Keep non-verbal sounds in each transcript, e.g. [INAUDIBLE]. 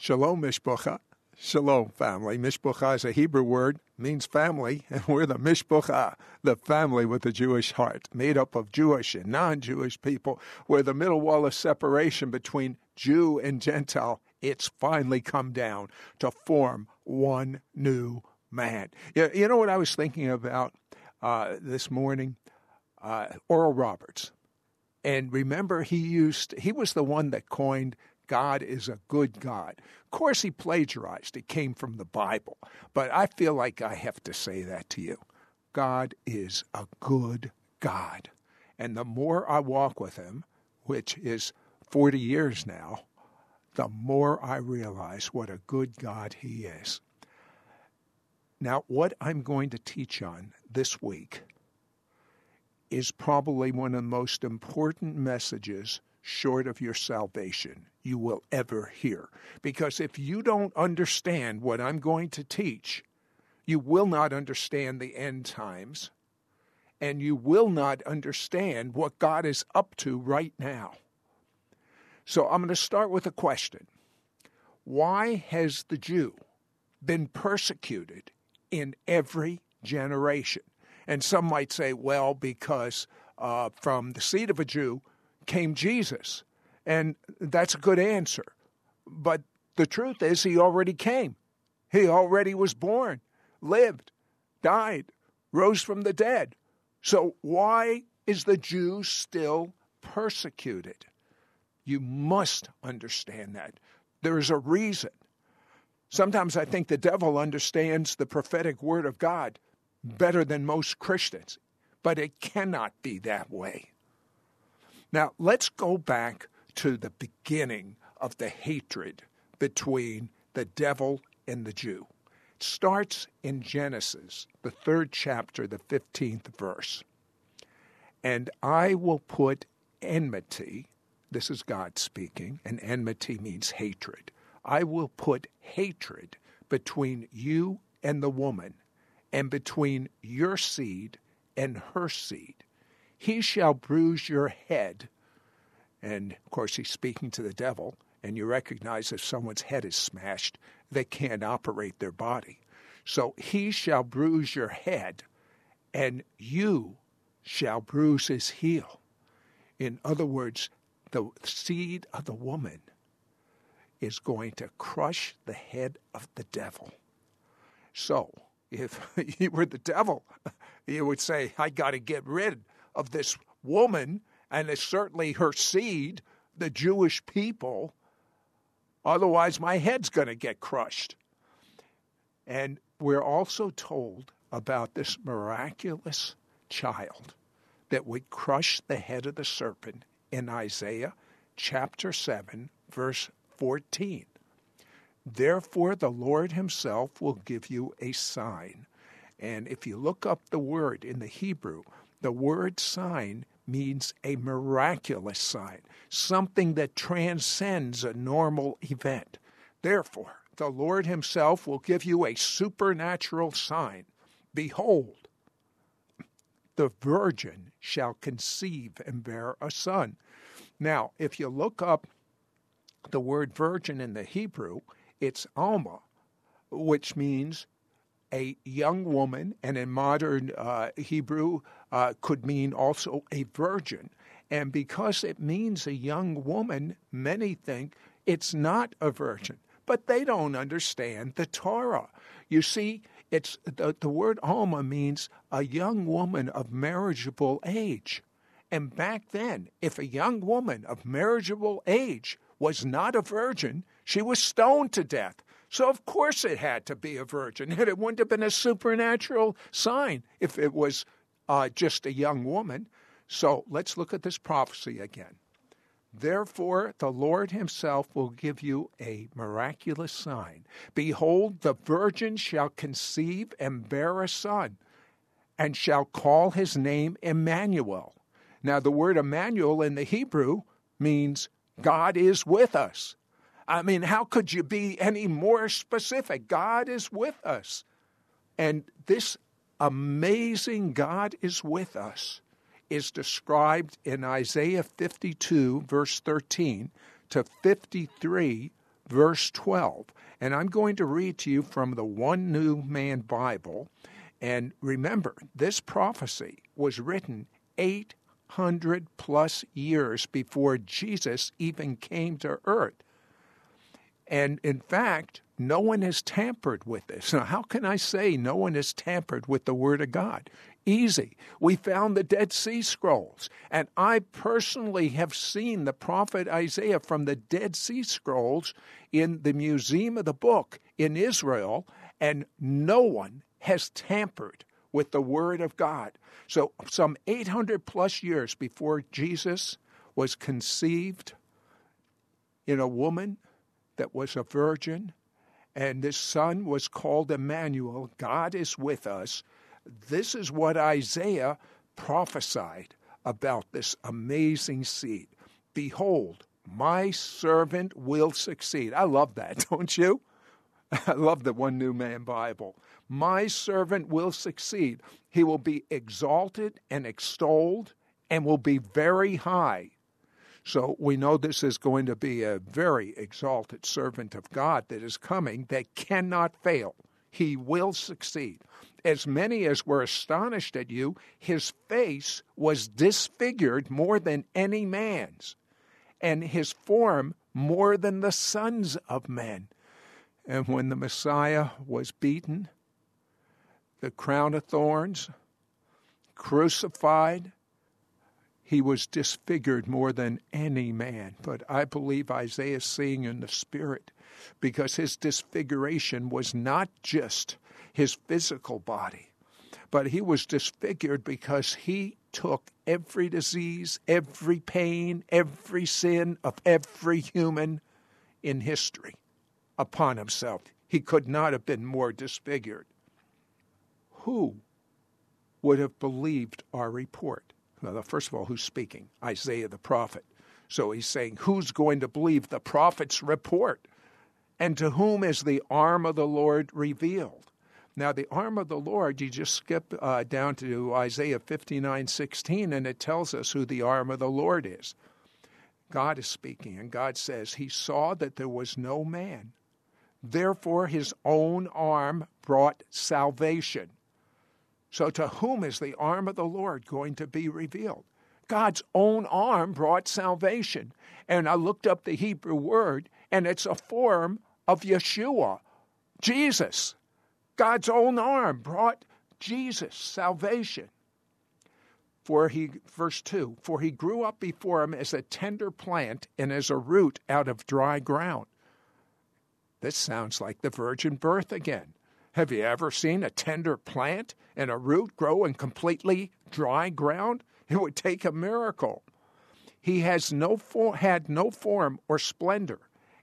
Shalom, Mishpocha. Shalom, family. Mishpocha is a Hebrew word, means family, [LAUGHS] and we're the Mishpocha, the family with a Jewish heart, made up of Jewish and non Jewish people. We're the middle wall of separation between Jew and Gentile. It's finally come down to form one new man. You know what I was thinking about uh, this morning? Uh, Oral Roberts. And remember, he used, he was the one that coined God is a good God. Of course, he plagiarized. It came from the Bible. But I feel like I have to say that to you. God is a good God. And the more I walk with him, which is 40 years now, the more I realize what a good God he is. Now, what I'm going to teach on this week is probably one of the most important messages short of your salvation you will ever hear. Because if you don't understand what I'm going to teach, you will not understand the end times and you will not understand what God is up to right now. So I'm going to start with a question Why has the Jew been persecuted in every generation? And some might say, well, because uh, from the seed of a Jew came Jesus. And that's a good answer. But the truth is, he already came. He already was born, lived, died, rose from the dead. So why is the Jew still persecuted? You must understand that. There is a reason. Sometimes I think the devil understands the prophetic word of God better than most Christians, but it cannot be that way. Now, let's go back to the beginning of the hatred between the devil and the Jew. It starts in Genesis, the third chapter, the 15th verse. And I will put enmity, this is God speaking, and enmity means hatred. I will put hatred between you and the woman, and between your seed and her seed. He shall bruise your head. And of course, he's speaking to the devil, and you recognize if someone's head is smashed, they can't operate their body. So he shall bruise your head, and you shall bruise his heel. In other words, the seed of the woman is going to crush the head of the devil. So, if [LAUGHS] you were the devil, [LAUGHS] you would say, I got to get rid of this woman, and it's certainly her seed, the Jewish people. Otherwise, my head's going to get crushed. And we're also told about this miraculous child that would crush the head of the serpent in Isaiah chapter 7, verse 14. Therefore, the Lord Himself will give you a sign. And if you look up the word in the Hebrew, the word sign means a miraculous sign, something that transcends a normal event. Therefore, the Lord Himself will give you a supernatural sign. Behold, the virgin shall conceive and bear a son. Now, if you look up the word virgin in the Hebrew, it's Alma, which means a young woman, and in modern uh, Hebrew uh, could mean also a virgin. And because it means a young woman, many think it's not a virgin, but they don't understand the Torah. You see, it's the, the word Alma means a young woman of marriageable age. And back then, if a young woman of marriageable age was not a virgin, she was stoned to death. So, of course, it had to be a virgin. And it wouldn't have been a supernatural sign if it was uh, just a young woman. So, let's look at this prophecy again. Therefore, the Lord himself will give you a miraculous sign. Behold, the virgin shall conceive and bear a son, and shall call his name Emmanuel. Now, the word Emmanuel in the Hebrew means God is with us. I mean, how could you be any more specific? God is with us. And this amazing God is with us is described in Isaiah 52, verse 13, to 53, verse 12. And I'm going to read to you from the One New Man Bible. And remember, this prophecy was written 800 plus years before Jesus even came to earth. And in fact, no one has tampered with this. Now, how can I say no one has tampered with the Word of God? Easy. We found the Dead Sea Scrolls, and I personally have seen the prophet Isaiah from the Dead Sea Scrolls in the Museum of the Book in Israel, and no one has tampered with the Word of God. So, some 800 plus years before Jesus was conceived in a woman that was a virgin, and this son was called Emmanuel. God is with us. This is what Isaiah prophesied about this amazing seed. Behold, my servant will succeed. I love that, [LAUGHS] don't you? I love the One New Man Bible. My servant will succeed. He will be exalted and extolled and will be very high. So we know this is going to be a very exalted servant of God that is coming that cannot fail. He will succeed. As many as were astonished at you, his face was disfigured more than any man's, and his form more than the sons of men. And when the Messiah was beaten, the crown of thorns, crucified, he was disfigured more than any man. But I believe Isaiah is seeing in the spirit because his disfiguration was not just his physical body, but he was disfigured because he took every disease, every pain, every sin of every human in history upon himself. He could not have been more disfigured. Who would have believed our report? First of all, who's speaking? Isaiah the prophet. So he's saying, Who's going to believe the prophet's report? And to whom is the arm of the Lord revealed? Now, the arm of the Lord, you just skip uh, down to Isaiah 59 16, and it tells us who the arm of the Lord is. God is speaking, and God says, He saw that there was no man. Therefore, His own arm brought salvation. So, to whom is the arm of the Lord going to be revealed? God's own arm brought salvation. And I looked up the Hebrew word, and it's a form of Yeshua, Jesus. God's own arm brought Jesus salvation. For he, verse 2, for he grew up before him as a tender plant and as a root out of dry ground. This sounds like the virgin birth again. Have you ever seen a tender plant and a root grow in completely dry ground? It would take a miracle. He has no had no form or splendor.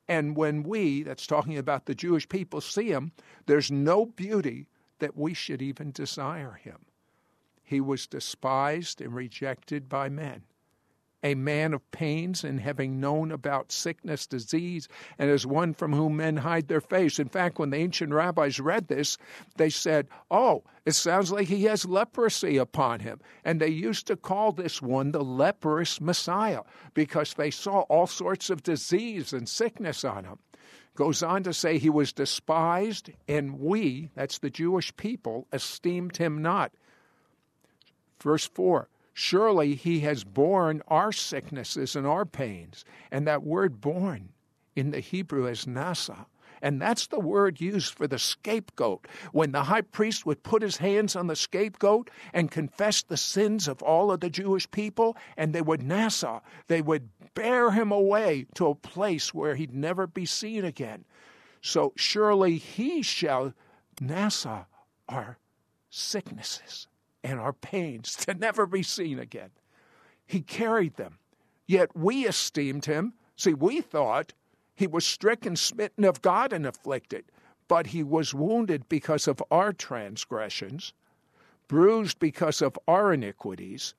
And when we, that's talking about the Jewish people, see him, there's no beauty that we should even desire him. He was despised and rejected by men a man of pains and having known about sickness, disease, and as one from whom men hide their face. In fact, when the ancient rabbis read this, they said, Oh, it sounds like he has leprosy upon him. And they used to call this one the leprous Messiah because they saw all sorts of disease and sickness on him. Goes on to say he was despised, and we, that's the Jewish people, esteemed him not. Verse 4 Surely he has borne our sicknesses and our pains. And that word borne in the Hebrew is nasa. And that's the word used for the scapegoat. When the high priest would put his hands on the scapegoat and confess the sins of all of the Jewish people, and they would nasa, they would bear him away to a place where he'd never be seen again. So surely he shall nasa our sicknesses and our pains [LAUGHS] to never be seen again. He carried them. Yet we esteemed him. See, we thought he was stricken, smitten of God, and afflicted. But he was wounded because of our transgressions, bruised because of our iniquities,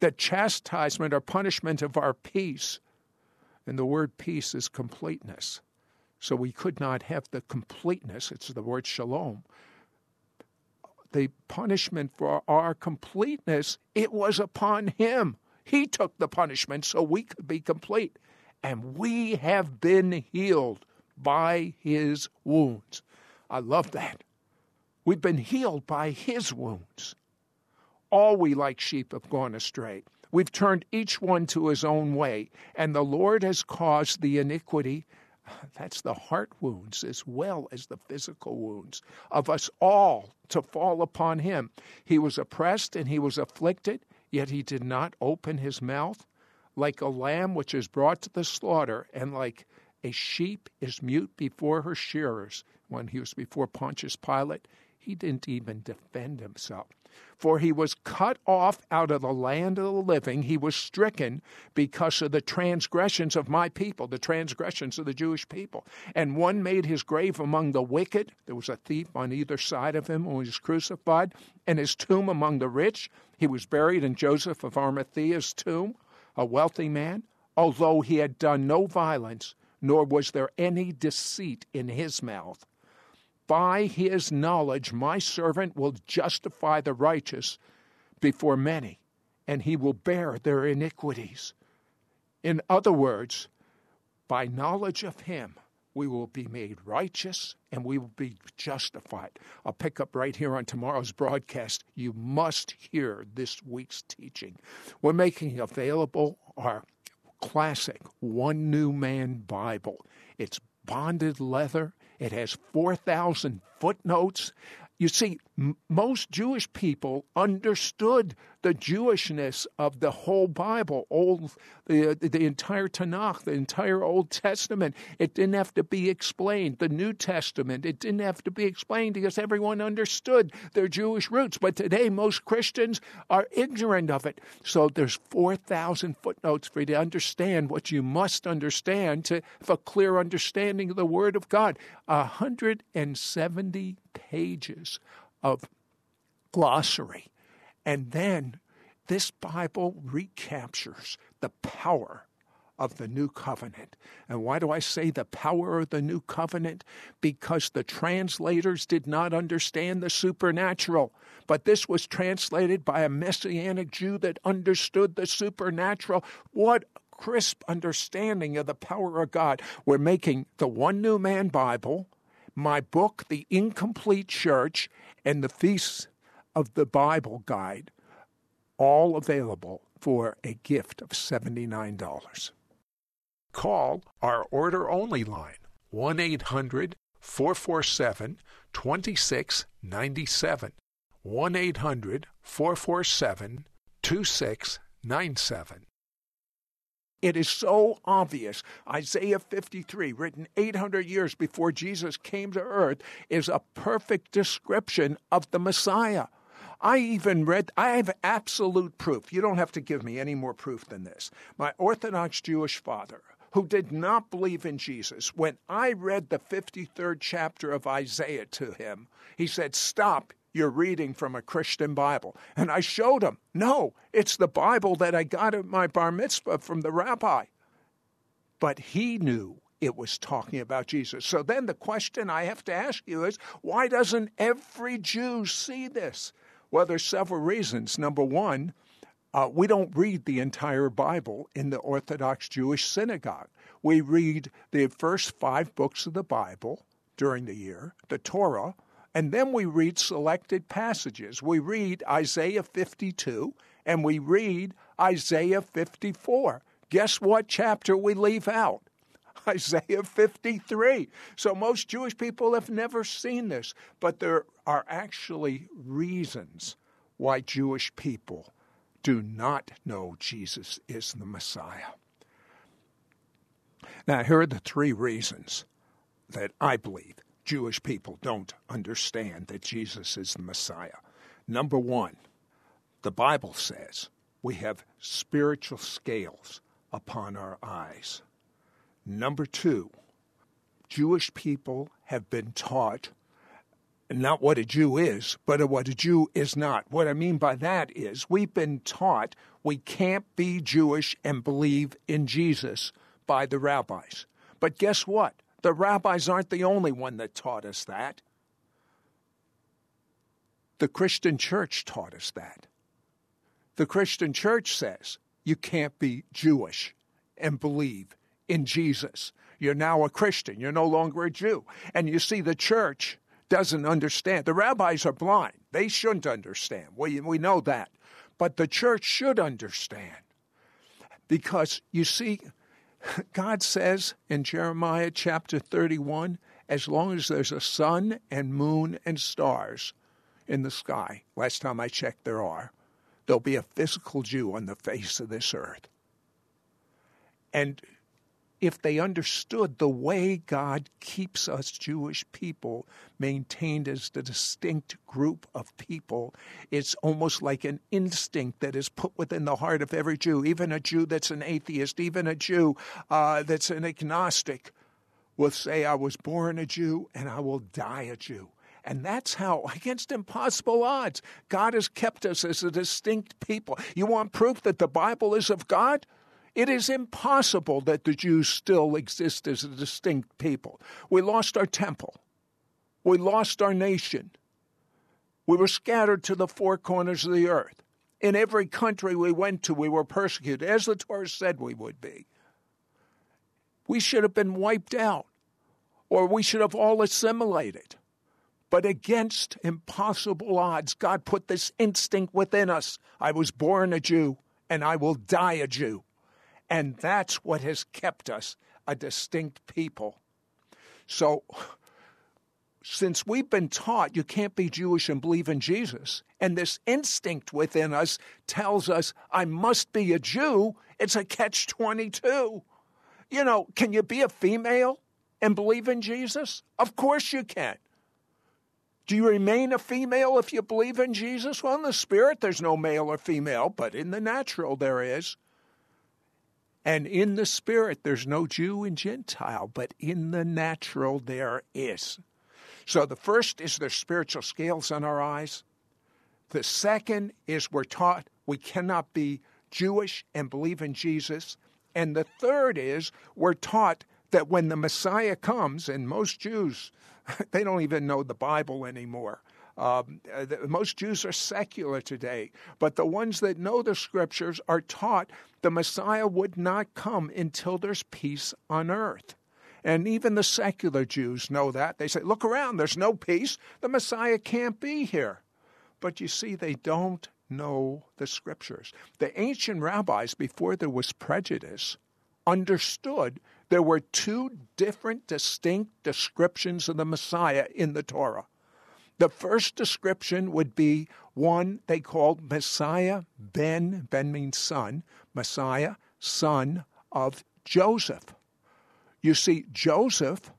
the chastisement or punishment of our peace. And the word peace is completeness. So we could not have the completeness, it's the word shalom, the punishment for our completeness, it was upon him. He took the punishment so we could be complete. And we have been healed by his wounds. I love that. We've been healed by his wounds. All we like sheep have gone astray. We've turned each one to his own way, and the Lord has caused the iniquity [LAUGHS] that's the heart wounds as well as the physical wounds of us all to fall upon him. He was oppressed and he was afflicted, yet he did not open his mouth. Like a lamb which is brought to the slaughter, and like a sheep is mute before her shearers, when he was before Pontius Pilate, he didn't even defend himself. For he was cut off out of the land of the living. He was stricken because of the transgressions of my people, the transgressions of the Jewish people. And one made his grave among the wicked. There was a thief on either side of him when he was crucified. And his tomb among the rich. He was buried in Joseph of Arimathea's tomb, a wealthy man. Although he had done no violence, nor was there any deceit in his mouth by his knowledge, my servant will justify the righteous before many, and he will bear their iniquities. In other words, by knowledge of him, we will be made righteous and we will be justified. I'll pick up right here on tomorrow's broadcast. You must hear this week's teaching. We're making available our classic One New Man Bible. It's bonded leather. It has 4,000 footnotes. You see, m- most Jewish people understood the Jewishness of the whole Bible, old the uh, the entire Tanakh, the entire Old Testament. It didn't have to be explained. The New Testament, it didn't have to be explained because everyone understood their Jewish roots. But today, most Christians are ignorant of it. So there's four thousand footnotes for you to understand what you must understand to have a clear understanding of the Word of God. hundred and seventy pages of glossary. And then this Bible recaptures the power of the new covenant. And why do I say the power of the new covenant? Because the translators did not understand the supernatural. But this was translated by a messianic Jew that understood the supernatural. What crisp understanding of the power of God. We're making the One New Man Bible my book, The Incomplete Church, and the Feasts of the Bible Guide, all available for a gift of $79. Call our order only line, 1 800 447 2697. 1 800 447 2697. It is so obvious. Isaiah 53, written 800 years before Jesus came to earth, is a perfect description of the Messiah. I even read, I have absolute proof. You don't have to give me any more proof than this. My Orthodox Jewish father, who did not believe in Jesus, when I read the 53rd chapter of Isaiah to him, he said, Stop, you're reading from a Christian Bible. And I showed him, no, it's the Bible that I got at my bar mitzvah from the rabbi. But he knew it was talking about Jesus. So then the question I have to ask you is why doesn't every Jew see this? Well, there's several reasons. Number one, uh, we don't read the entire Bible in the Orthodox Jewish synagogue. We read the first five books of the Bible during the year, the Torah, and then we read selected passages. We read Isaiah 52 and we read Isaiah 54. Guess what chapter we leave out? [LAUGHS] Isaiah 53. So most Jewish people have never seen this, but there are actually reasons why Jewish people do not know Jesus is the Messiah. Now, here are the three reasons that I believe Jewish people don't understand that Jesus is the Messiah. Number one, the Bible says we have spiritual scales upon our eyes. Number two, Jewish people have been taught not what a Jew is, but what a Jew is not. What I mean by that is we've been taught we can't be Jewish and believe in Jesus by the rabbis. But guess what? The rabbis aren't the only one that taught us that. The Christian church taught us that. The Christian church says you can't be Jewish and believe in Jesus. You're now a Christian. You're no longer a Jew. And you see, the church doesn't understand. The rabbis are blind. They shouldn't understand. We, we know that. But the church should understand. Because you see, [LAUGHS] God says in Jeremiah chapter 31 as long as there's a sun and moon and stars in the sky, last time I checked, there are, there'll be a physical Jew on the face of this earth. And if they understood the way God keeps us Jewish people maintained as the distinct group of people, it's almost like an instinct that is put within the heart of every Jew, even a Jew that's an atheist, even a Jew uh, that's an agnostic, will say, I was born a Jew and I will die a Jew. And that's how, [LAUGHS] against impossible odds, God has kept us as a distinct people. You want proof that the Bible is of God? It is impossible that the Jews still exist as a distinct people. We lost our temple. We lost our nation. We were scattered to the four corners of the earth. In every country we went to, we were persecuted, as the Torah said we would be. We should have been wiped out, or we should have all assimilated. But against impossible odds, God put this instinct within us I was born a Jew, and I will die a Jew. And that's what has kept us a distinct people. So, since we've been taught you can't be Jewish and believe in Jesus, and this instinct within us tells us I must be a Jew, it's a catch 22. You know, can you be a female and believe in Jesus? Of course you can. Do you remain a female if you believe in Jesus? Well, in the spirit, there's no male or female, but in the natural, there is. And in the spirit, there's no Jew and Gentile, but in the natural, there is. So the first is there's spiritual scales on our eyes. The second is we're taught we cannot be Jewish and believe in Jesus. And the third is we're taught that when the Messiah comes, and most Jews, [LAUGHS] they don't even know the Bible anymore. Um, uh, most Jews are secular today, but the ones that know the scriptures are taught the Messiah would not come until there's peace on earth. And even the secular Jews know that. They say, look around, there's no peace. The Messiah can't be here. But you see, they don't know the scriptures. The ancient rabbis, before there was prejudice, understood there were two different, distinct descriptions of the Messiah in the Torah. The first description would be one they called Messiah ben, ben means son, Messiah, son of Joseph. You see, Joseph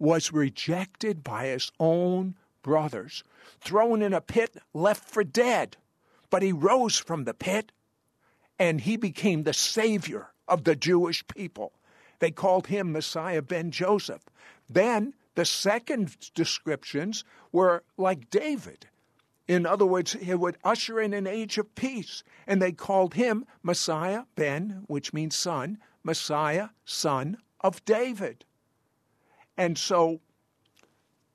was rejected by his own brothers, thrown in a pit, left for dead. But he rose from the pit and he became the savior of the Jewish people. They called him Messiah ben Joseph. Then the second descriptions were like David. In other words, he would usher in an age of peace. And they called him Messiah ben, which means son, Messiah, son of David. And so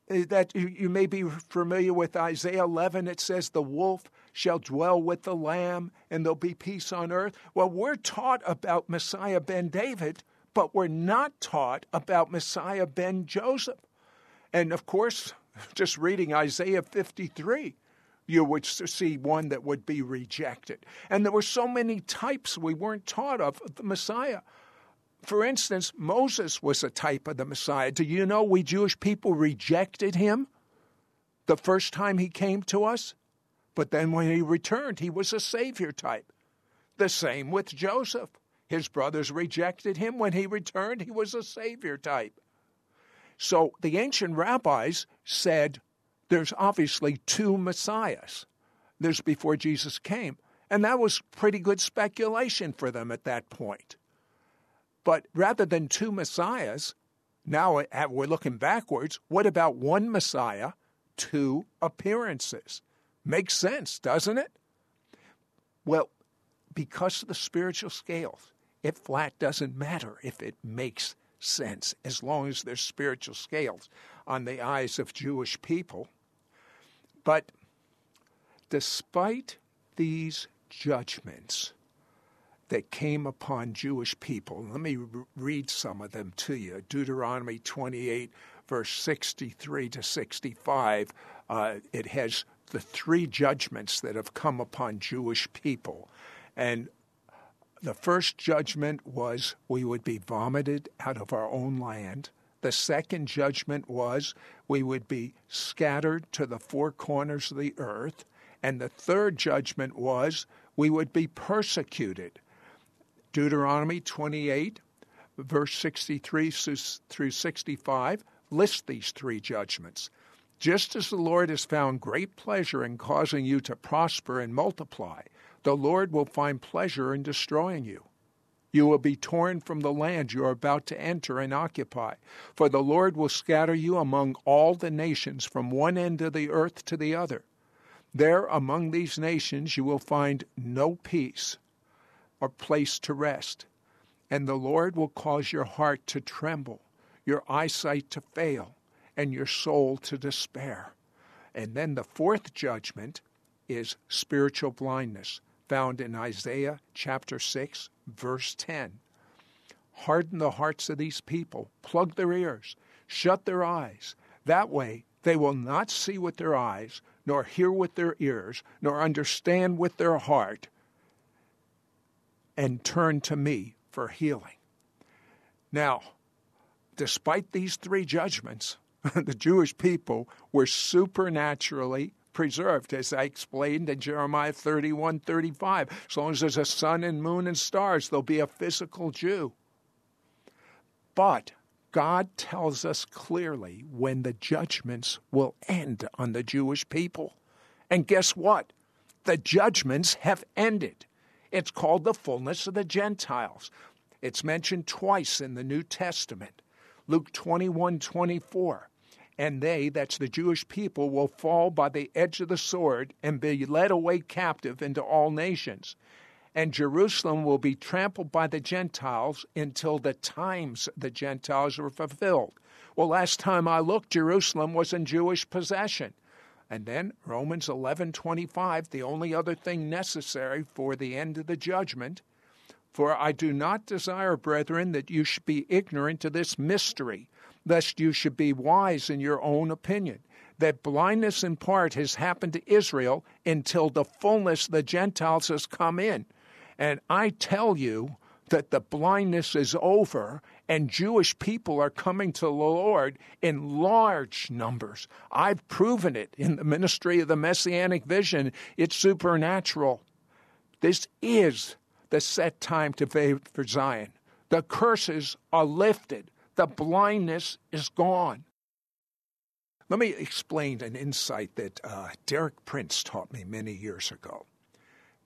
eh, that you may be familiar with Isaiah 11, it says, The wolf shall dwell with the lamb, and there'll be peace on earth. Well, we're taught about Messiah ben David, but we're not taught about Messiah ben Joseph. And of course, [LAUGHS] just reading Isaiah 53, you would see one that would be rejected. And there were so many types we weren't taught of, the Messiah. For instance, Moses was a type of the Messiah. Do you know we Jewish people rejected him the first time he came to us? But then when he returned, he was a Savior type. The same with Joseph. His brothers rejected him. When he returned, he was a Savior type. So the ancient rabbis said there's obviously two messiahs. There's before Jesus came. And that was pretty good speculation for them at that point. But rather than two messiahs, now we're looking backwards. What about one messiah, two appearances? Makes sense, doesn't it? Well, because of the spiritual scales, it flat doesn't matter if it makes sense as long as there's spiritual scales on the eyes of Jewish people. But despite these judgments, that came upon Jewish people. Let me read some of them to you. Deuteronomy 28, verse 63 to 65. Uh, it has the three judgments that have come upon Jewish people. And the first judgment was we would be vomited out of our own land. The second judgment was we would be scattered to the four corners of the earth. And the third judgment was we would be persecuted. Deuteronomy 28, verse 63 through 65, lists these three judgments. Just as the Lord has found great pleasure in causing you to prosper and multiply, the Lord will find pleasure in destroying you. You will be torn from the land you are about to enter and occupy, for the Lord will scatter you among all the nations from one end of the earth to the other. There among these nations you will find no peace or place to rest, and the Lord will cause your heart to tremble, your eyesight to fail, and your soul to despair. And then the fourth judgment is spiritual blindness, found in Isaiah chapter 6, verse 10. Harden the hearts of these people, plug their ears, shut their eyes. That way they will not see with their eyes, nor hear with their ears, nor understand with their heart, and turn to me for healing. Now, despite these three judgments, [LAUGHS] the Jewish people were supernaturally preserved, as I explained in Jeremiah 31 35. As long as there's a sun and moon and stars, there'll be a physical Jew. But God tells us clearly when the judgments will end on the Jewish people. And guess what? The judgments have ended. It's called the fullness of the Gentiles. It's mentioned twice in the New Testament. Luke 21 24. And they, that's the Jewish people, will fall by the edge of the sword and be led away captive into all nations and Jerusalem will be trampled by the Gentiles until the times the Gentiles are fulfilled. Well, last time I looked, Jerusalem was in Jewish possession. And then Romans 11:25, the only other thing necessary for the end of the judgment, for I do not desire, brethren, that you should be ignorant of this mystery, lest you should be wise in your own opinion that blindness in part has happened to Israel until the fullness the Gentiles has come in. And I tell you that the blindness is over and Jewish people are coming to the Lord in large numbers. I've proven it in the ministry of the Messianic vision. It's supernatural. This is the set time to wait for Zion. The curses are lifted, the blindness is gone. Let me explain an insight that uh, Derek Prince taught me many years ago.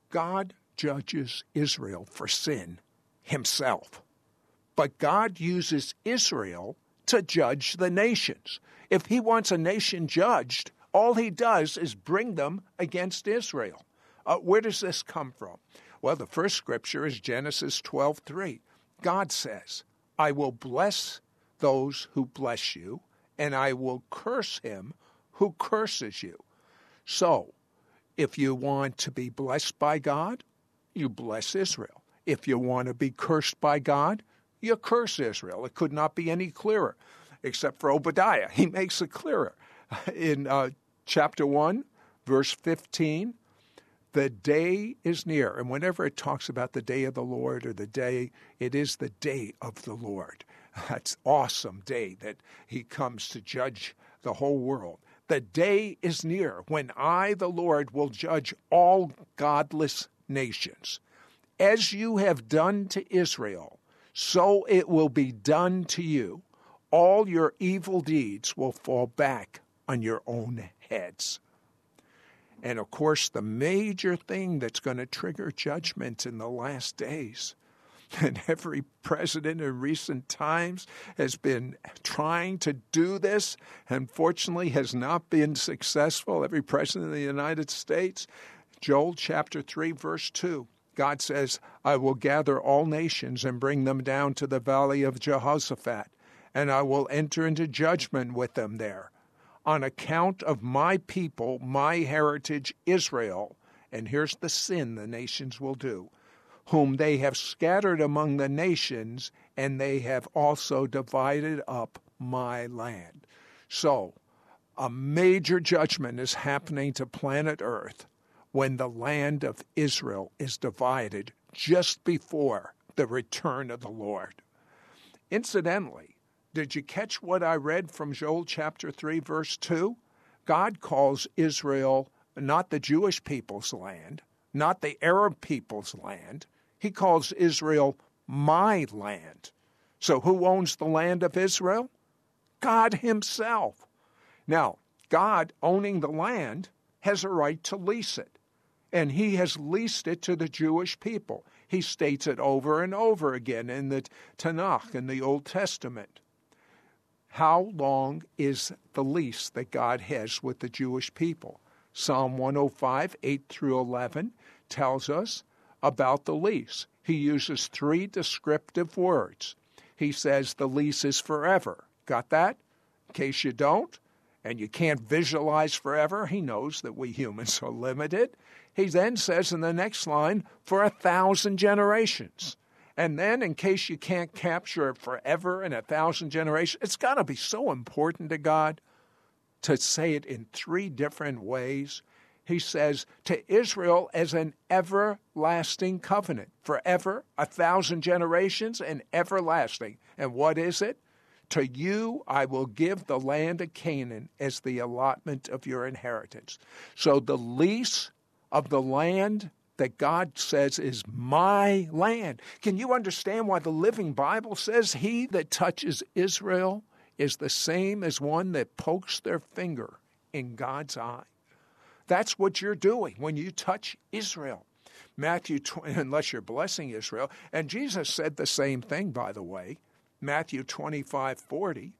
God judges Israel for sin himself. But God uses Israel to judge the nations. If he wants a nation judged, all he does is bring them against Israel. Uh, where does this come from? Well, the first scripture is Genesis 12:3. God says, "I will bless those who bless you, and I will curse him who curses you." So, if you want to be blessed by God, you bless Israel. If you want to be cursed by God, you curse Israel. It could not be any clearer, except for Obadiah. [LAUGHS] He makes it clearer. In uh, chapter 1, verse 15, the day is near. And whenever it talks about the day of the Lord or the day, it is the day of the Lord. [LAUGHS] That's awesome day that he comes to judge the whole world. The day is near when I, the Lord, will judge all godless nations. As you have done to Israel, so it will be done to you. All your evil deeds will fall back on your own heads. And of course, the major thing that's going to trigger judgment in the last days, [LAUGHS] and every president in recent times has been trying to do this, unfortunately, has not been successful. Every president of the United States Joel chapter 3, verse 2. God says, I will gather all nations and bring them down to the valley of Jehoshaphat, and I will enter into judgment with them there. On account of my people, my heritage, Israel, and here's the sin the nations will do, whom they have scattered among the nations, and they have also divided up my land. So, a major judgment is happening to planet Earth when the land of Israel is divided just before the return of the Lord. Incidentally, did you catch what I read from Joel chapter 3, verse 2? God calls Israel not the Jewish people's land, not the Arab people's land. He calls Israel my land. So who owns the land of Israel? God Himself. Now, God owning the land has a right to lease it, and He has leased it to the Jewish people. He states it over and over again in the Tanakh, in the Old Testament. How long is the lease that God has with the Jewish people? Psalm 105, 8 through 11, tells us about the lease. He uses three descriptive words. He says the lease is forever. Got that? In case you don't, and you can't visualize forever, he knows that we humans are limited. He then says in the next line, for a thousand generations. And then, in case you can't capture it forever in a thousand generations, it's got to be so important to God to say it in three different ways. He says to Israel as an everlasting covenant, forever, a thousand generations, and everlasting. And what is it? To you I will give the land of Canaan as the allotment of your inheritance. So the lease of the land that God says is my land. Can you understand why the Living Bible says he that touches Israel is the same as one that pokes their finger in God's eye? That's what you're doing when you touch Israel. Matthew, [LAUGHS] unless you're blessing Israel. And Jesus said the same thing, by the way. Matthew 25, 40.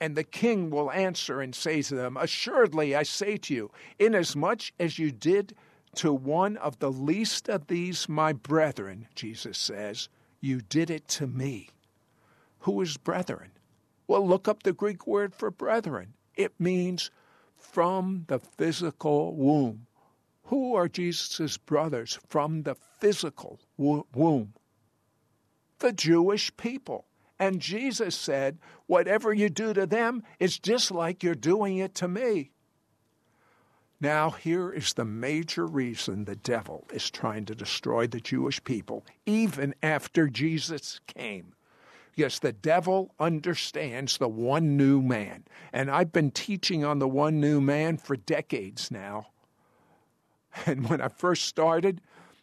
And the king will answer and say to them, Assuredly, I say to you, inasmuch as you did to one of the least of these, my brethren, Jesus says, you did it to me. Who is brethren? Well, look up the Greek word for brethren. It means from the physical womb. Who are Jesus' brothers from the physical womb? The Jewish people. And Jesus said, Whatever you do to them it's just like you're doing it to me. Now, here is the major reason the devil is trying to destroy the Jewish people, even after Jesus came. Yes, the devil understands the one new man. And I've been teaching on the one new man for decades now. And when I first started,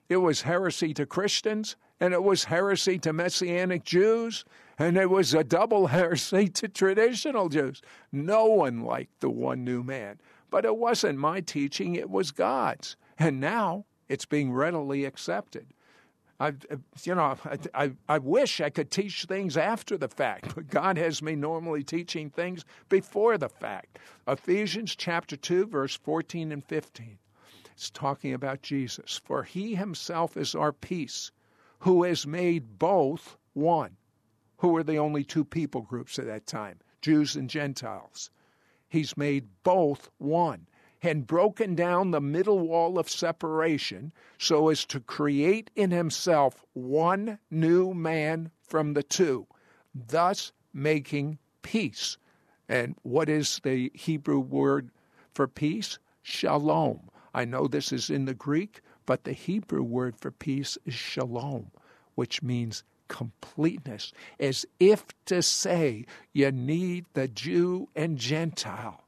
it was heresy to Christians, and it was heresy to Messianic Jews, and it was a double [LAUGHS] heresy to traditional Jews. No one liked the one new man. But it wasn't my teaching, it was God's. And now it's being readily accepted. I, you know, I, I, I, wish I could teach things after the fact, but God has me normally teaching things before the fact. Ephesians chapter 2, verse 14 and 15. It's talking about Jesus. For he himself is our peace, who has made both one. Who were the only two people groups at that time? Jews and Gentiles. He's made both one and broken down the middle wall of separation so as to create in himself one new man from the two, thus making peace. And what is the Hebrew word for peace? Shalom. I know this is in the Greek, but the Hebrew word for peace is shalom, which means completeness, as if to say you need the Jew and Gentile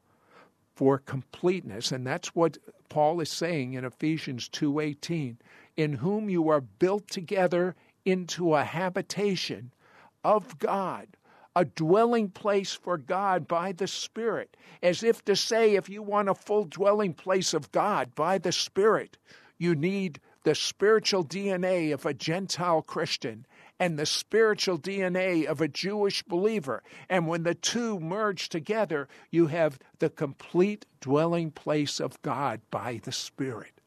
for completeness. And that's what Paul is saying in Ephesians 2:18, in whom you are built together into a habitation of God, a dwelling place for God by the Spirit, as if to say if you want a full dwelling place of God by the Spirit, you need the spiritual DNA of a Gentile Christian and the spiritual DNA of a Jewish believer. And when the two merge together, you have the complete dwelling place of God by the Spirit.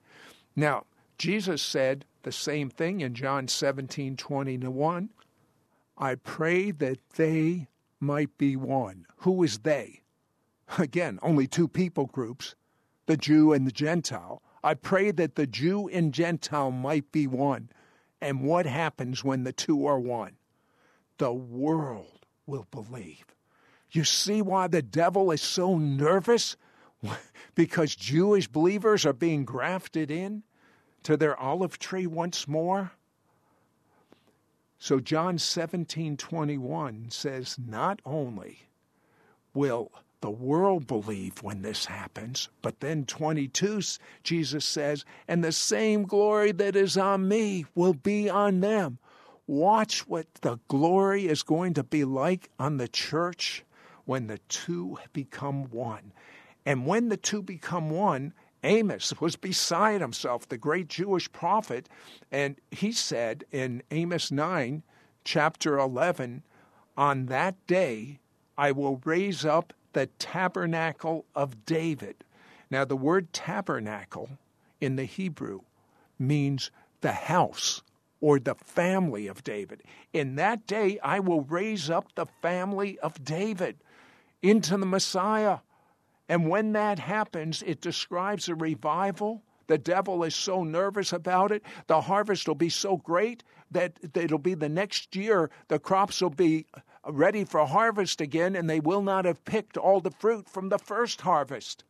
Now, Jesus said the same thing in John 17 21. I pray that they might be one. Who is they? Again, only two people groups the Jew and the Gentile. I pray that the Jew and Gentile might be one And what happens when the two are one? The world will believe. You see why the devil is so nervous? [LAUGHS] because Jewish believers are being grafted in to their olive tree once more? So John 17:21 says not only will the world believe when this happens, but then 22 Jesus says, and the same glory that is on me will be on them. Watch what the glory is going to be like on the church when the two become one. And when the two become one, Amos was beside himself, the great Jewish prophet, and he said in Amos 9, chapter 11, On that day I will raise up the tabernacle of David. Now, the word tabernacle in the Hebrew means the house or the family of David. In that day I will raise up the family of David into the Messiah. And when that happens, it describes a revival. The devil is so nervous about it. The harvest will be so great that it'll be the next year, the crops will be ready for harvest again, and they will not have picked all the fruit from the first harvest.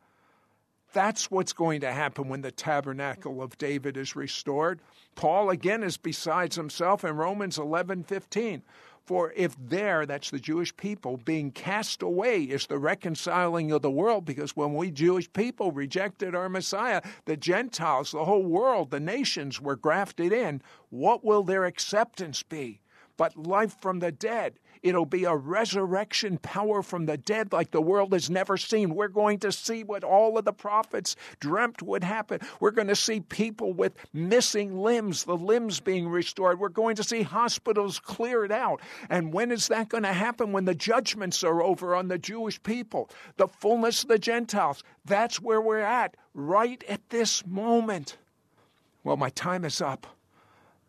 That's what's going to happen when the tabernacle of David is restored. Paul again is besides himself in Romans 11:15. For if there, that's the Jewish people, being cast away is the reconciling of the world, because when we Jewish people rejected our Messiah, the Gentiles, the whole world, the nations were grafted in, what will their acceptance be? But life from the dead. It'll be a resurrection power from the dead like the world has never seen. We're going to see what all of the prophets dreamt would happen. We're going to see people with missing limbs, the limbs being restored. We're going to see hospitals cleared out. And when is that going to happen? When the judgments are over on the Jewish people, the fullness of the Gentiles. That's where we're at right at this moment. Well, my time is up.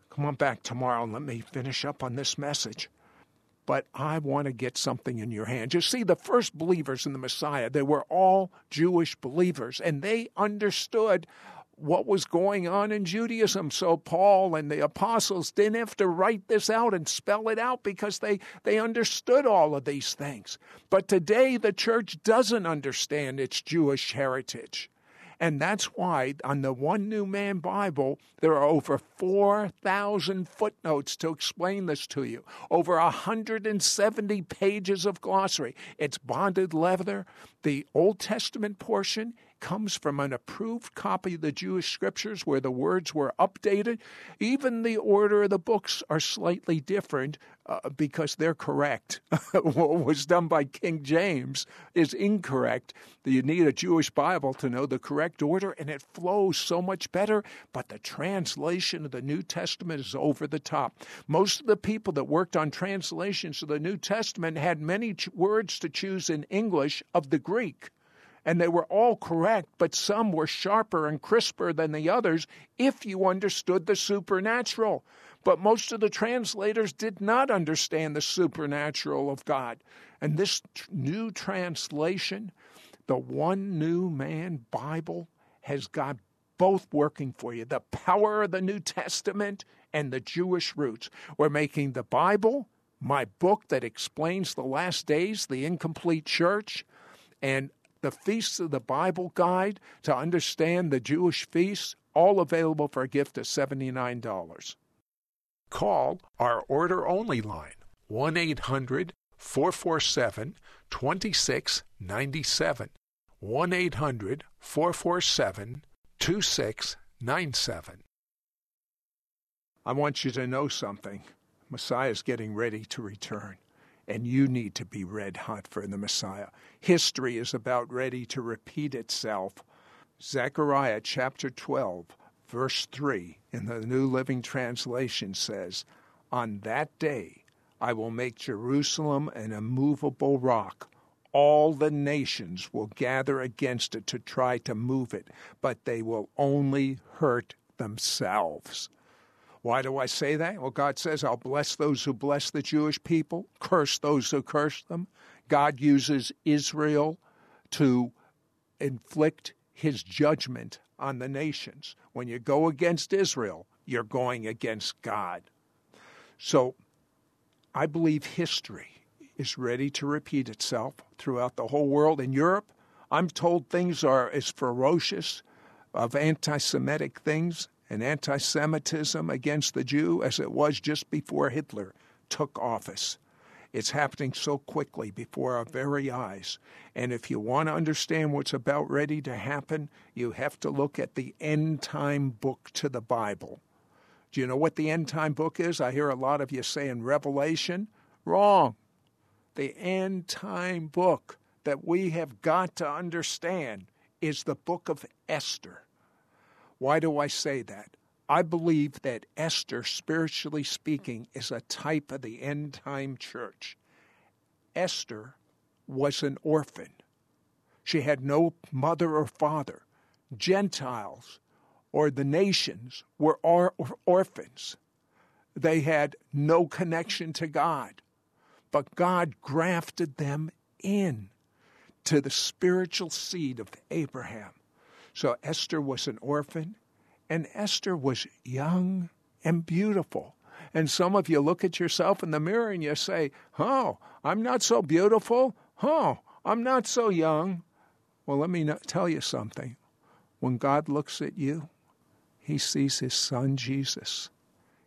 Come on back tomorrow and let me finish up on this message but I want to get something in your hand. You see, the first believers in the Messiah, they were all Jewish believers, and they understood what was going on in Judaism. So Paul and the apostles didn't have to write this out and spell it out because they, they understood all of these things. But today the church doesn't understand its Jewish heritage. And that's why on the One New Man Bible, there are over 4,000 footnotes to explain this to you, over 170 pages of glossary. It's bonded leather. The Old Testament portion comes from an approved copy of the Jewish scriptures where the words were updated. Even the order of the books are slightly different uh, because they're correct. [LAUGHS] what was done by King James is incorrect. You need a Jewish Bible to know the correct order, and it flows so much better. But the translation of the New Testament is over the top. Most of the people that worked on translations of the New Testament had many ch- words to choose in English of the Greek and they were all correct, but some were sharper and crisper than the others if you understood the supernatural. But most of the translators did not understand the supernatural of God. And this new translation, the One New Man Bible, has got both working for you the power of the New Testament and the Jewish roots. We're making the Bible my book that explains the last days, the incomplete church, and the Feasts of the Bible Guide to understand the Jewish feasts, all available for a gift of $79. Call our order only line 1 800 447 2697. 1 800 447 2697. I want you to know something. Messiah is getting ready to return and you need to be red hot for the Messiah. History is about ready to repeat itself. Zechariah chapter 12, verse 3 in the New Living Translation says, On that day I will make Jerusalem an immovable rock. All the nations will gather against it to try to move it, but they will only hurt themselves. Why do I say that? Well, God says, I'll bless those who bless the Jewish people, curse those who curse them. God uses Israel to inflict his judgment on the nations. When you go against Israel, you're going against God. So I believe history is ready to repeat itself throughout the whole world. In Europe, I'm told things are as ferocious of anti Semitic things and anti Semitism against the Jew as it was just before Hitler took office. It's happening so quickly before our very eyes. And if you want to understand what's about ready to happen, you have to look at the end time book to the Bible. Do you know what the end time book is? I hear a lot of you saying Revelation. Wrong. The end time book that we have got to understand is the book of Esther. Why do I say that? I believe that Esther, spiritually speaking, is a type of the end time church. Esther was an orphan. She had no mother or father. Gentiles or the nations were or- orphans. They had no connection to God. But God grafted them in to the spiritual seed of Abraham. So Esther was an orphan, and Esther was young and beautiful. And some of you look at yourself in the mirror and you say, Oh, I'm not so beautiful. Oh, I'm not so young. Well, let me tell you something. When God looks at you, he sees his son Jesus.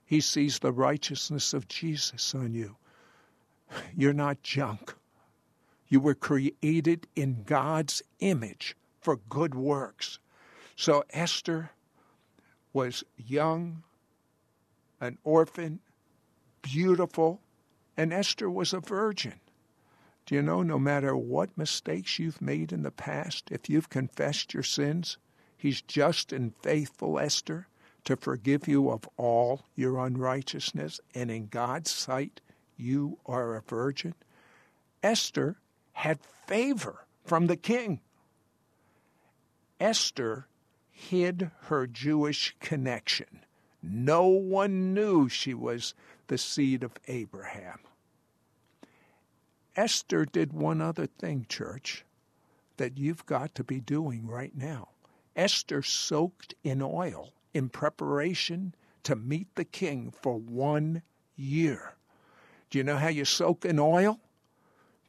He sees the righteousness of Jesus on you. You're not junk. You were created in God's image for good works. So Esther was young, an orphan, beautiful, and Esther was a virgin. Do you know no matter what mistakes you've made in the past, if you've confessed your sins, He's just and faithful, Esther, to forgive you of all your unrighteousness, and in God's sight, you are a virgin. Esther had favor from the king. Esther hid her Jewish connection. No one knew she was the seed of Abraham. Esther did one other thing, church, that you've got to be doing right now. Esther soaked in oil in preparation to meet the king for one year. Do you know how you soak in oil?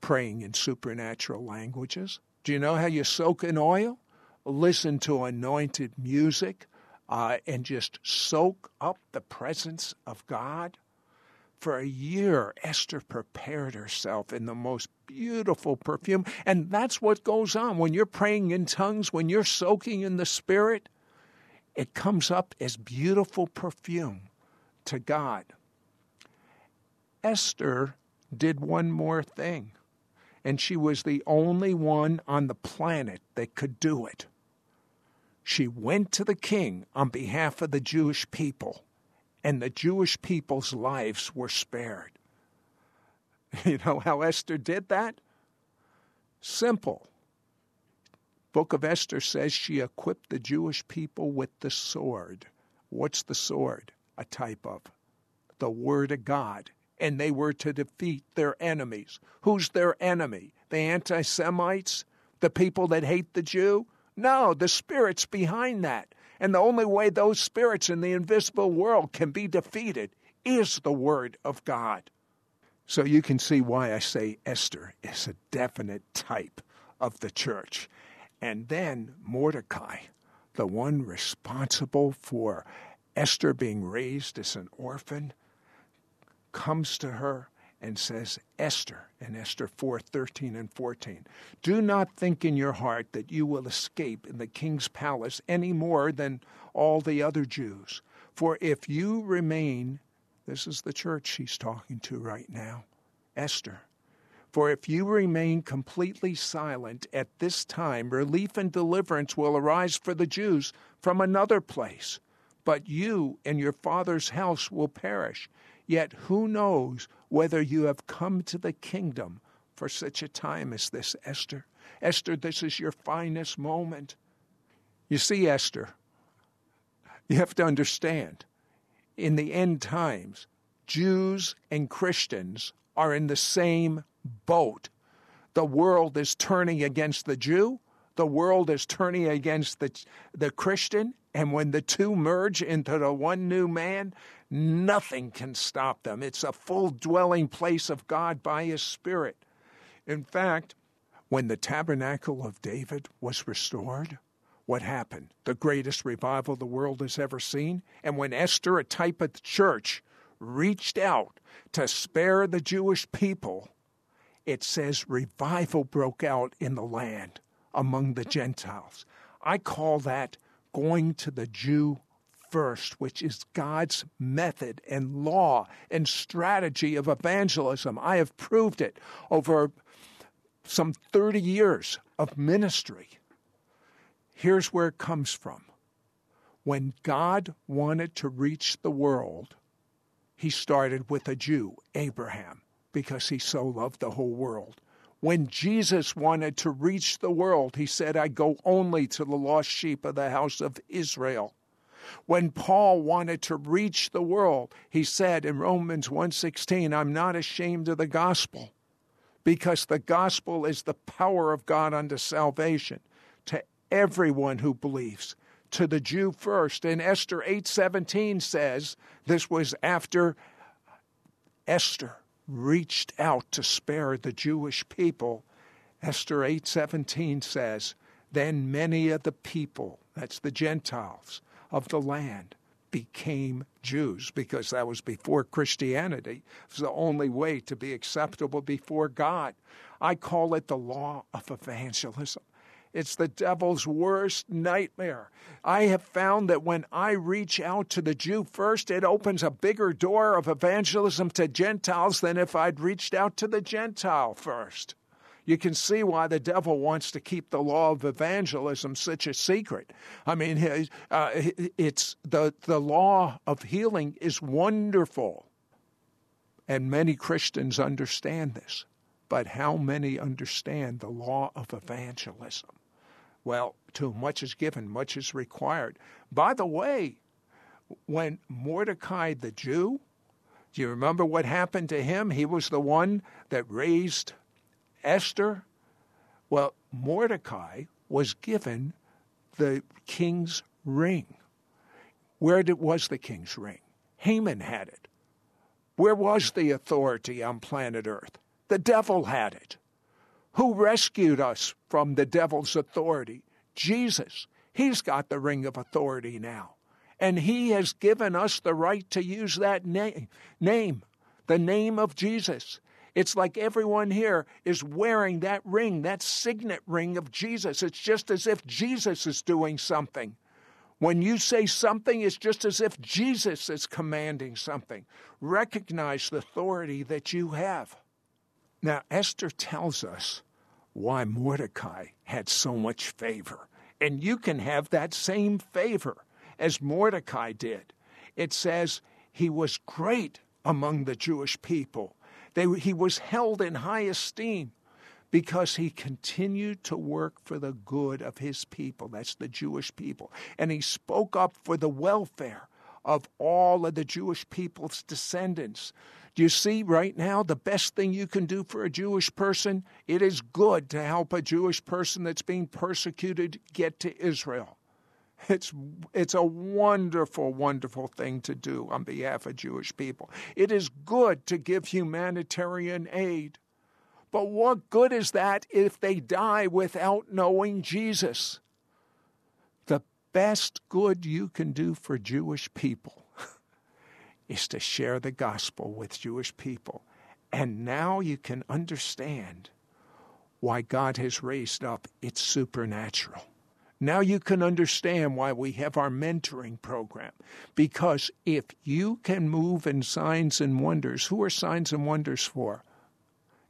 Praying in supernatural languages. Do you know how you soak in oil? Listen to anointed music uh, and just soak up the presence of God. For a year, Esther prepared herself in the most beautiful perfume. And that's what goes on when you're praying in tongues, when you're soaking in the Spirit. It comes up as beautiful perfume to God. Esther did one more thing, and she was the only one on the planet that could do it. She went to the king on behalf of the Jewish people and the Jewish people's lives were spared. [LAUGHS] You know how Esther did that? Simple. Book of Esther says she equipped the Jewish people with the sword. What's the sword? A type of the word of God. And they were to defeat their enemies. Who's their enemy? The anti Semites? The people that hate the Jew? No, the spirits behind that. And the only way those spirits in the invisible world can be defeated is the Word of God. So you can see why I say Esther is a definite type of the church. And then Mordecai, the one responsible for Esther being raised as an orphan, comes to her and says, Esther, in Esther 4 13 and 14, do not think in your heart that you will escape in the king's palace any more than all the other Jews. For if you remain, this is the church she's talking to right now, Esther. For if you remain completely silent at this time, relief and deliverance will arise for the Jews from another place. But you and your father's house will perish. Yet who knows whether you have come to the kingdom for such a time as this, Esther? Esther, this is your finest moment. You see, Esther, you have to understand in the end times, Jews and Christians are in the same boat. The world is turning against the Jew, the world is turning against the, the Christian, And when the two merge into the one new man, nothing can stop them. It's a full dwelling place of God by His Spirit. In fact, when the tabernacle of David was restored, what happened? The greatest revival the world has ever seen. And when Esther, a type of the church, reached out to spare the Jewish people, it says revival broke out in the land among the Gentiles. I call that going to the Jew first, which is God's method and law and strategy of evangelism. I have proved it over some 30 years of ministry. Here's where it comes from. When God wanted to reach the world, he started with a Jew, Abraham, because he so loved the whole world. When Jesus wanted to reach the world, he said, I go only to the lost sheep of the house of Israel. When Paul wanted to reach the world, he said in Romans 1:16, I'm not ashamed of the gospel, because the gospel is the power of God unto salvation to everyone who believes to the Jew first. And Esther 8:17 says this was after Esther reached out to spare the Jewish people. Esther 8:17 says, "Then many of the people, that's the Gentiles of the land, became Jews because that was before Christianity. It was the only way to be acceptable before God. I call it the law of evangelism. It's the devil's worst nightmare. I have found that when I reach out to the Jew first, it opens a bigger door of evangelism to Gentiles than if I'd reached out to the Gentile first. You can see why the devil wants to keep the law of evangelism such a secret. I mean, uh, it's the the law of healing is wonderful, and many Christians understand this. But how many understand the law of evangelism? Well, to much is given, much is required. By the way, when Mordecai the Jew, do you remember what happened to him? He was the one that raised Esther. Well, Mordecai was given the king's ring. Where did, was the king's ring? Haman had it. Where was the authority on planet Earth? The devil had it. Who rescued us from the devil's authority? Jesus. He's got the ring of authority now. And he has given us the right to use that name, name, the name of Jesus. It's like everyone here is wearing that ring, that signet ring of Jesus. It's just as if Jesus is doing something. When you say something, it's just as if Jesus is commanding something. Recognize the authority that you have. Now, Esther tells us why Mordecai had so much favor. And you can have that same favor as Mordecai did. It says he was great among the Jewish people. They, he was held in high esteem because he continued to work for the good of his people. That's the Jewish people. And he spoke up for the welfare of all of the Jewish people's descendants. Do you see right now the best thing you can do for a Jewish person? It is good to help a Jewish person that's being persecuted get to Israel. It's, it's a wonderful, wonderful thing to do on behalf of Jewish people. It is good to give humanitarian aid. But what good is that if they die without knowing Jesus? The best good you can do for Jewish people [LAUGHS] is to share the gospel with Jewish people. And now you can understand why God has raised up its supernatural. Now you can understand why we have our mentoring program. Because if you can move in signs and wonders, who are signs and wonders for?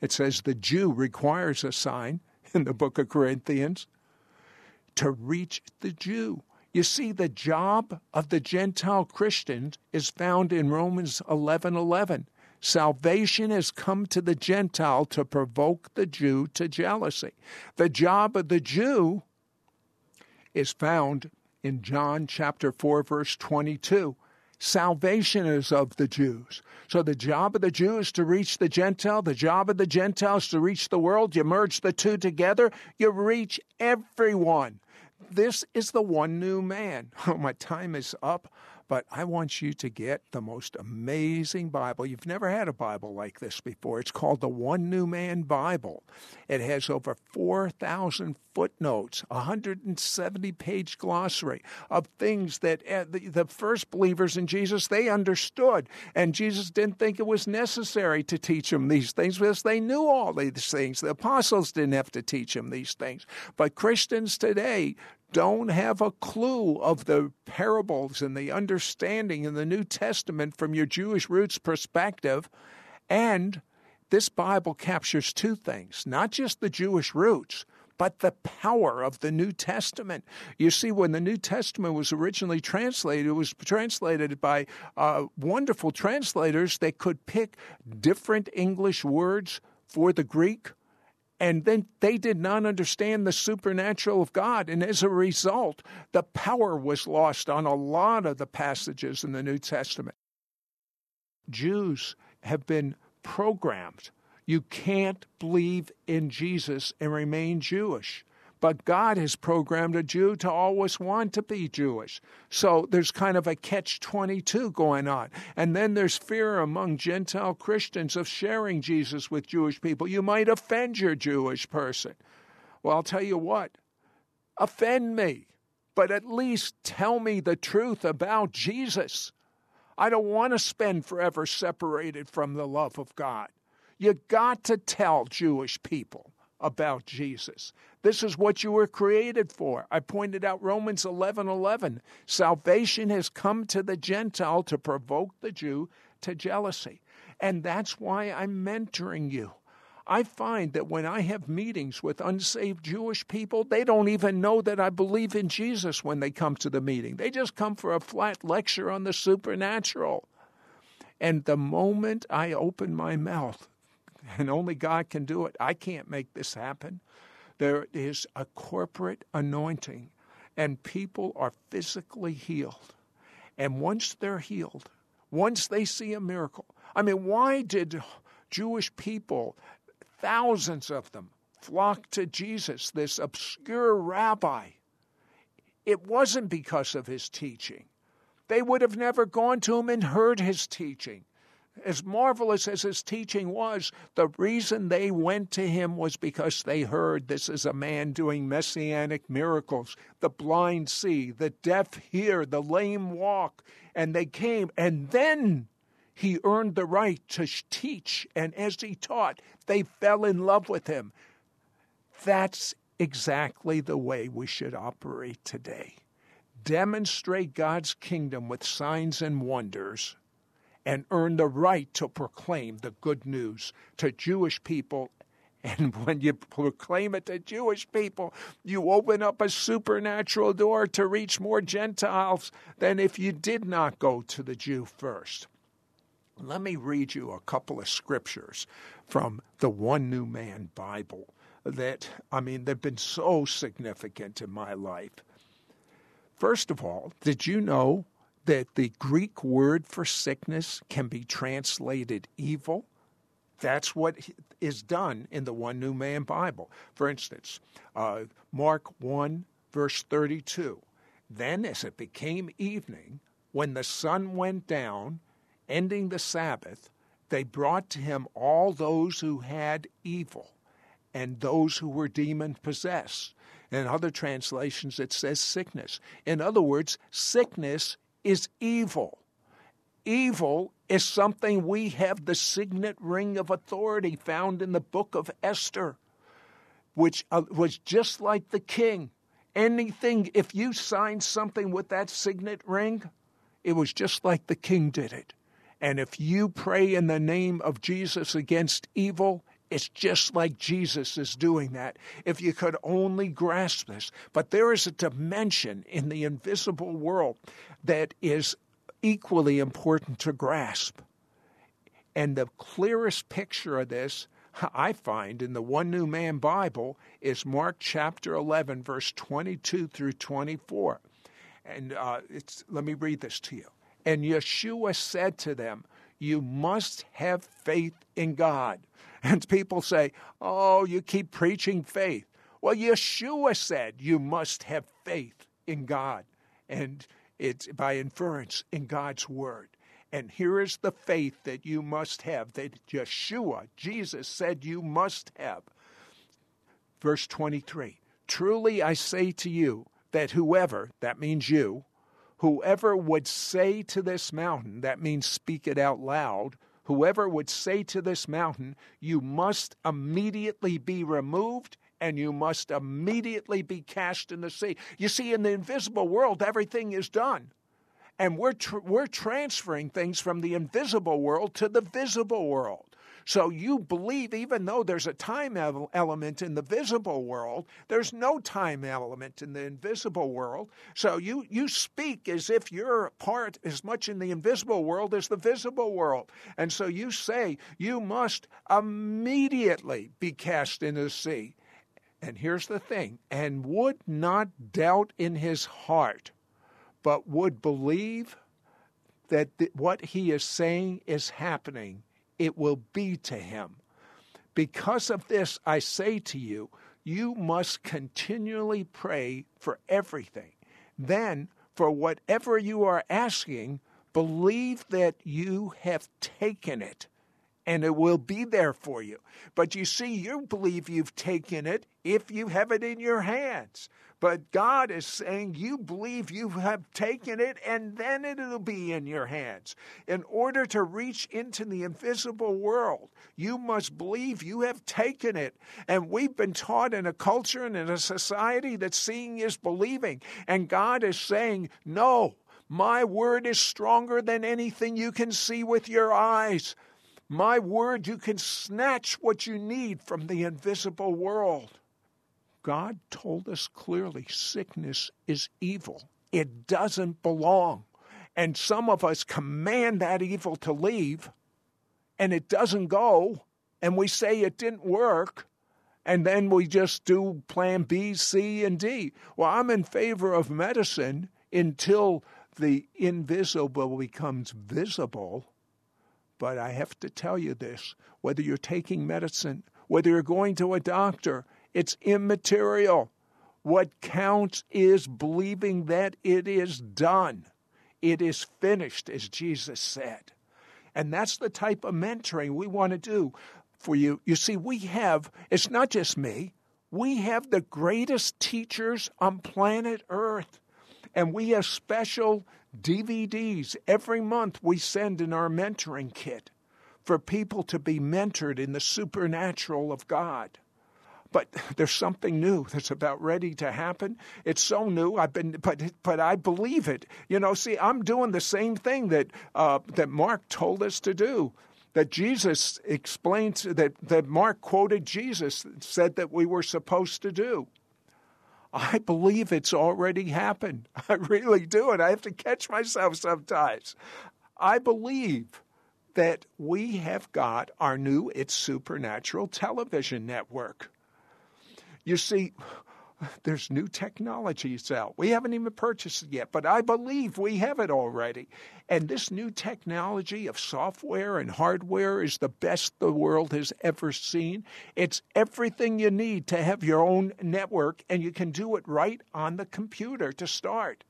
It says the Jew requires a sign [LAUGHS] in the book of Corinthians to reach the Jew. You see, the job of the Gentile Christian is found in Romans 11 11. Salvation has come to the Gentile to provoke the Jew to jealousy. The job of the Jew is found in John chapter 4, verse 22. Salvation is of the Jews. So the job of the Jew is to reach the Gentile. The job of the Gentiles to reach the world. You merge the two together, you reach everyone. This is the one new man. [LAUGHS] Oh, my time is up. But I want you to get the most amazing Bible. You've never had a Bible like this before. It's called the One New Man Bible. It has over 4,000 footnotes, 170 page glossary of things that eh, the, the first believers in Jesus they understood and Jesus didn't think it was necessary to teach them these things because they knew all these things the apostles didn't have to teach them these things but Christians today don't have a clue of the parables and the understanding in the New Testament from your Jewish roots perspective. And this Bible captures two things not just the Jewish roots, but the power of the New Testament. You see, when the New Testament was originally translated, it was translated by uh, wonderful translators that could pick different English words for the Greek and then they did not understand the supernatural of God. And as a result, the power was lost on a lot of the passages in the New Testament. Jews have been programmed. You can't believe in Jesus and remain Jewish. But God has programmed a Jew to always want to be Jewish. So there's kind of a catch 22 going on. And then there's fear among Gentile Christians of sharing Jesus with Jewish people. You might offend your Jewish person. Well, I'll tell you what, offend me, but at least tell me the truth about Jesus. I don't want to spend forever separated from the love of God. You got to tell Jewish people about Jesus. This is what you were created for. I pointed out Romans 11 11. Salvation has come to the Gentile to provoke the Jew to jealousy. And that's why I'm mentoring you. I find that when I have meetings with unsaved Jewish people, they don't even know that I believe in Jesus when they come to the meeting. They just come for a flat lecture on the supernatural. And the moment I open my mouth, and only God can do it. I can't make this happen. There is a corporate anointing, and people are physically healed. And once they're healed, once they see a miracle, I mean, why did Jewish people, thousands of them, flock to Jesus, this obscure rabbi? It wasn't because of his teaching. They would have never gone to him and heard his teaching as marvelous as his teaching was, the reason they went to him was because they heard this is a man doing messianic miracles. The blind see, the deaf hear, the lame walk. And they came, and then he earned the right to teach. And as he taught, they fell in love with him. That's exactly the way we should operate today. Demonstrate God's kingdom with signs and wonders and earn the right to proclaim the good news to Jewish people. [LAUGHS] And when you proclaim it to Jewish people, you open up a supernatural door to reach more Gentiles than if you did not go to the Jew first. Let me read you a couple of scriptures from the One New Man Bible that, I mean, they've been so significant in my life. First of all, did you know that the Greek word for sickness can be translated evil. That's what is done in the One New Man Bible. For instance, uh, Mark 1, verse 32. Then, as it became evening, when the sun went down, ending the Sabbath, they brought to him all those who had evil and those who were demon possessed. In other translations, it says sickness. In other words, sickness is evil. Evil is something we have the signet ring of authority found in the book of Esther, which uh, was just like the king. Anything, if you signed something with that signet ring, it was just like the king did it. And if you pray in the name of Jesus against evil, it's just like Jesus is doing that. If you could only grasp this. But there is a dimension in the invisible world that is equally important to grasp. And the clearest picture of this I find in the One New Man Bible is Mark chapter 11, verse 22 through 24. And uh, it's, let me read this to you. And Yeshua said to them, You must have faith in God. And people say, Oh, you keep preaching faith. Well, Yeshua said you must have faith in God, and it's by inference in God's word. And here is the faith that you must have, that Yeshua, Jesus, said you must have. Verse 23 Truly I say to you that whoever, that means you, whoever would say to this mountain, that means speak it out loud, whoever would say to this mountain, you must immediately be removed and you must immediately be cast in the sea. You see, in the invisible world, everything is done. And we're, tr- we're transferring things from the invisible world to the visible world. So you believe, even though there's a time element in the visible world, there's no time element in the invisible world. So you, you speak as if you're part as much in the invisible world as the visible world. And so you say, you must immediately be cast into the sea. And here's the thing and would not doubt in his heart, but would believe that th- what he is saying is happening it will be to him. Because of this, I say to you, you must continually pray for everything. Then, for whatever you are asking, believe that you have taken it and it will be there for you. But you see, you believe you've taken it if you have it in your hands. But God is saying you believe you have taken it and then it'll be in your hands. In order to reach into the invisible world, you must believe you have taken it. And we've been taught in a culture and in a society that seeing is believing. And God is saying, no, my word is stronger than anything you can see with your eyes. My word, you can snatch what you need from the invisible world. God told us clearly sickness is evil. It doesn't belong. And some of us command that evil to leave, and it doesn't go, and we say it didn't work, and then we just do plan B, C, and D. Well, I'm in favor of medicine until the invisible becomes visible. But I have to tell you this whether you're taking medicine, whether you're going to a doctor, it's immaterial. What counts is believing that it is done. It is finished, as Jesus said. And that's the type of mentoring we want to do for you. You see, we have, it's not just me, we have the greatest teachers on planet Earth. And we have special DVDs every month we send in our mentoring kit for people to be mentored in the supernatural of God. But there's something new that's about ready to happen. It's so new. I've been, but but I believe it. You know, see, I'm doing the same thing that uh, that Mark told us to do. That Jesus explained that that Mark quoted Jesus said that we were supposed to do. I believe it's already happened. [LAUGHS] I really do, and I have to catch myself sometimes. I believe that we have got our new It's Supernatural television network. You see, there's new technologies out. We haven't even purchased it yet, but I believe we have it already. And this new technology of software and hardware is the best the world has ever seen. It's everything you need to have your own network, and you can do it right on the computer to start.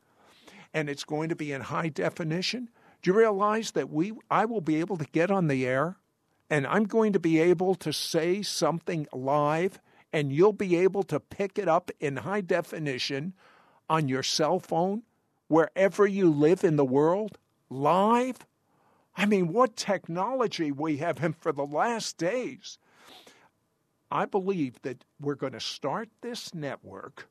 And it's going to be in high definition. Do you realize that we I will be able to get on the air and I'm going to be able to say something live and you'll be able to pick it up in high definition on your cell phone wherever you live in the world live. I mean, what technology we have and for the last days. I believe that we're going to start this network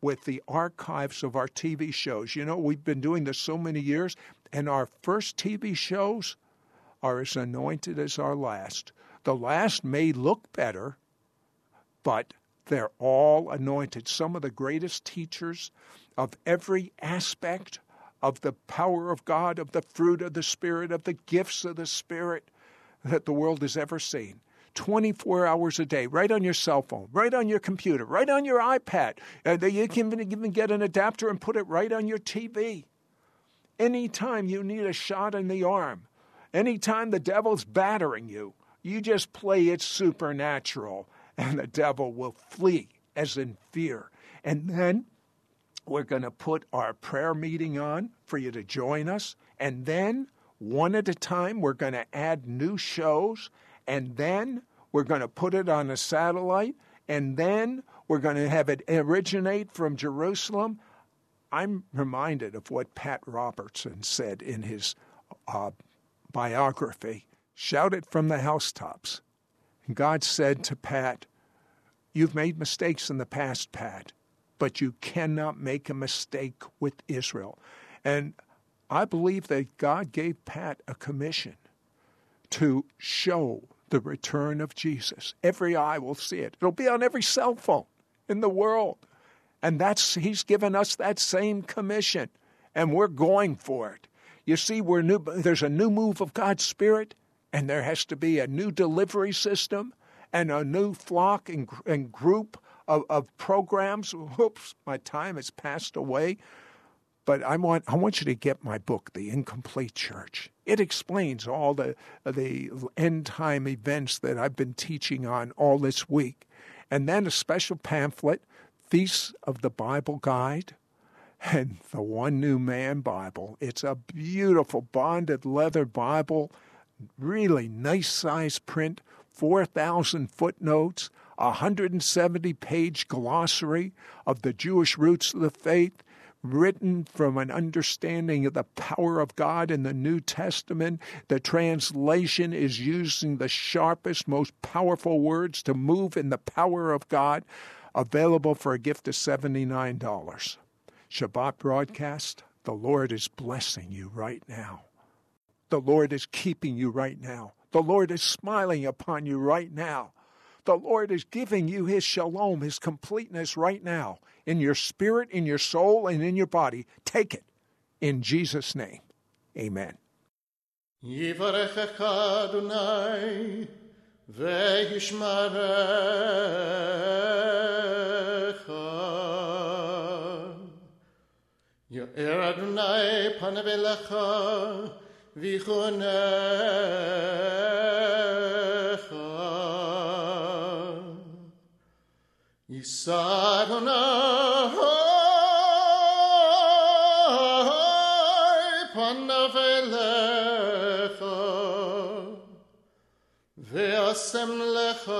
with the archives of our TV shows. You know, we've been doing this so many years, and our first TV shows are as anointed as our last. The last may look better, but they're all anointed. Some of the greatest teachers of every aspect of the power of God, of the fruit of the Spirit, of the gifts of the Spirit that the world has ever seen. 24 hours a day, right on your cell phone, right on your computer, right on your iPad. You can even get an adapter and put it right on your TV. Anytime you need a shot in the arm, anytime the devil's battering you, you just play it supernatural and the devil will flee as in fear. And then we're going to put our prayer meeting on for you to join us. And then, one at a time, we're going to add new shows. And then we're going to put it on a satellite. And then we're going to have it originate from Jerusalem. I'm reminded of what Pat Robertson said in his uh, biography Shout it from the housetops. God said to Pat, You've made mistakes in the past, Pat, but you cannot make a mistake with Israel. And I believe that God gave Pat a commission to show the return of Jesus. Every eye will see it. It'll be on every cell phone in the world. And that's he's given us that same commission and we're going for it. You see, we're new there's a new move of God's spirit and there has to be a new delivery system and a new flock and, and group of, of programs. Oops, my time has passed away. But I want I want you to get my book, The Incomplete Church. It explains all the the end time events that I've been teaching on all this week. And then a special pamphlet, Feast of the Bible Guide, and the One New Man Bible. It's a beautiful bonded leather Bible, really nice size print, 4,000 footnotes, a 170 page glossary of the Jewish roots of the faith, written from an understanding of the power of God in the New Testament. The translation is using the sharpest, most powerful words to move in the power of God, available for a gift of $79. Shabbat broadcast, the Lord is blessing you right now. The Lord is keeping you right now. The Lord is smiling upon you right now. The Lord is giving you His shalom, His completeness right now in your spirit, in your soul, and in your body. Take it in Jesus' name. Amen. Your אדוני פניו אליך ויחונך יישא אדוני פניו אליך ועשם לך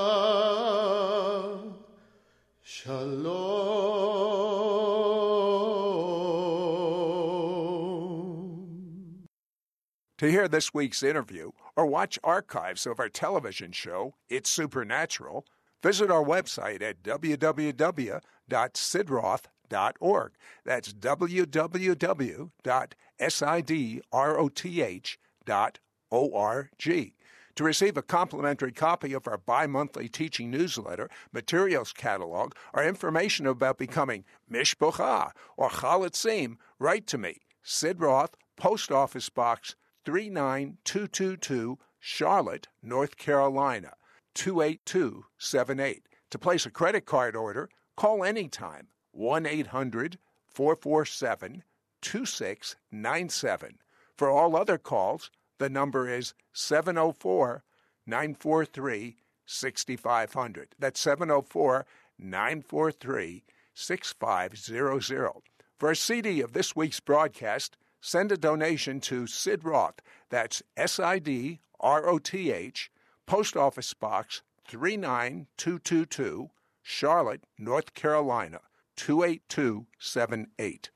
To hear this week's interview or watch archives of our television show, It's Supernatural, visit our website at www.sidroth.org. That's www.sidroth.org. To receive a complimentary copy of our bi monthly teaching newsletter, materials catalog, or information about becoming Mishpocha or Chalutzim, write to me, Sid Roth, Post Office Box 39222, Charlotte, North Carolina 28278. To place a credit card order, call anytime 1 800 447 2697. For all other calls, the number is 704 943 6500. That's 704 943 6500. For a CD of this week's broadcast, send a donation to Sid Roth. That's S I D R O T H, Post Office Box 39222, Charlotte, North Carolina 28278.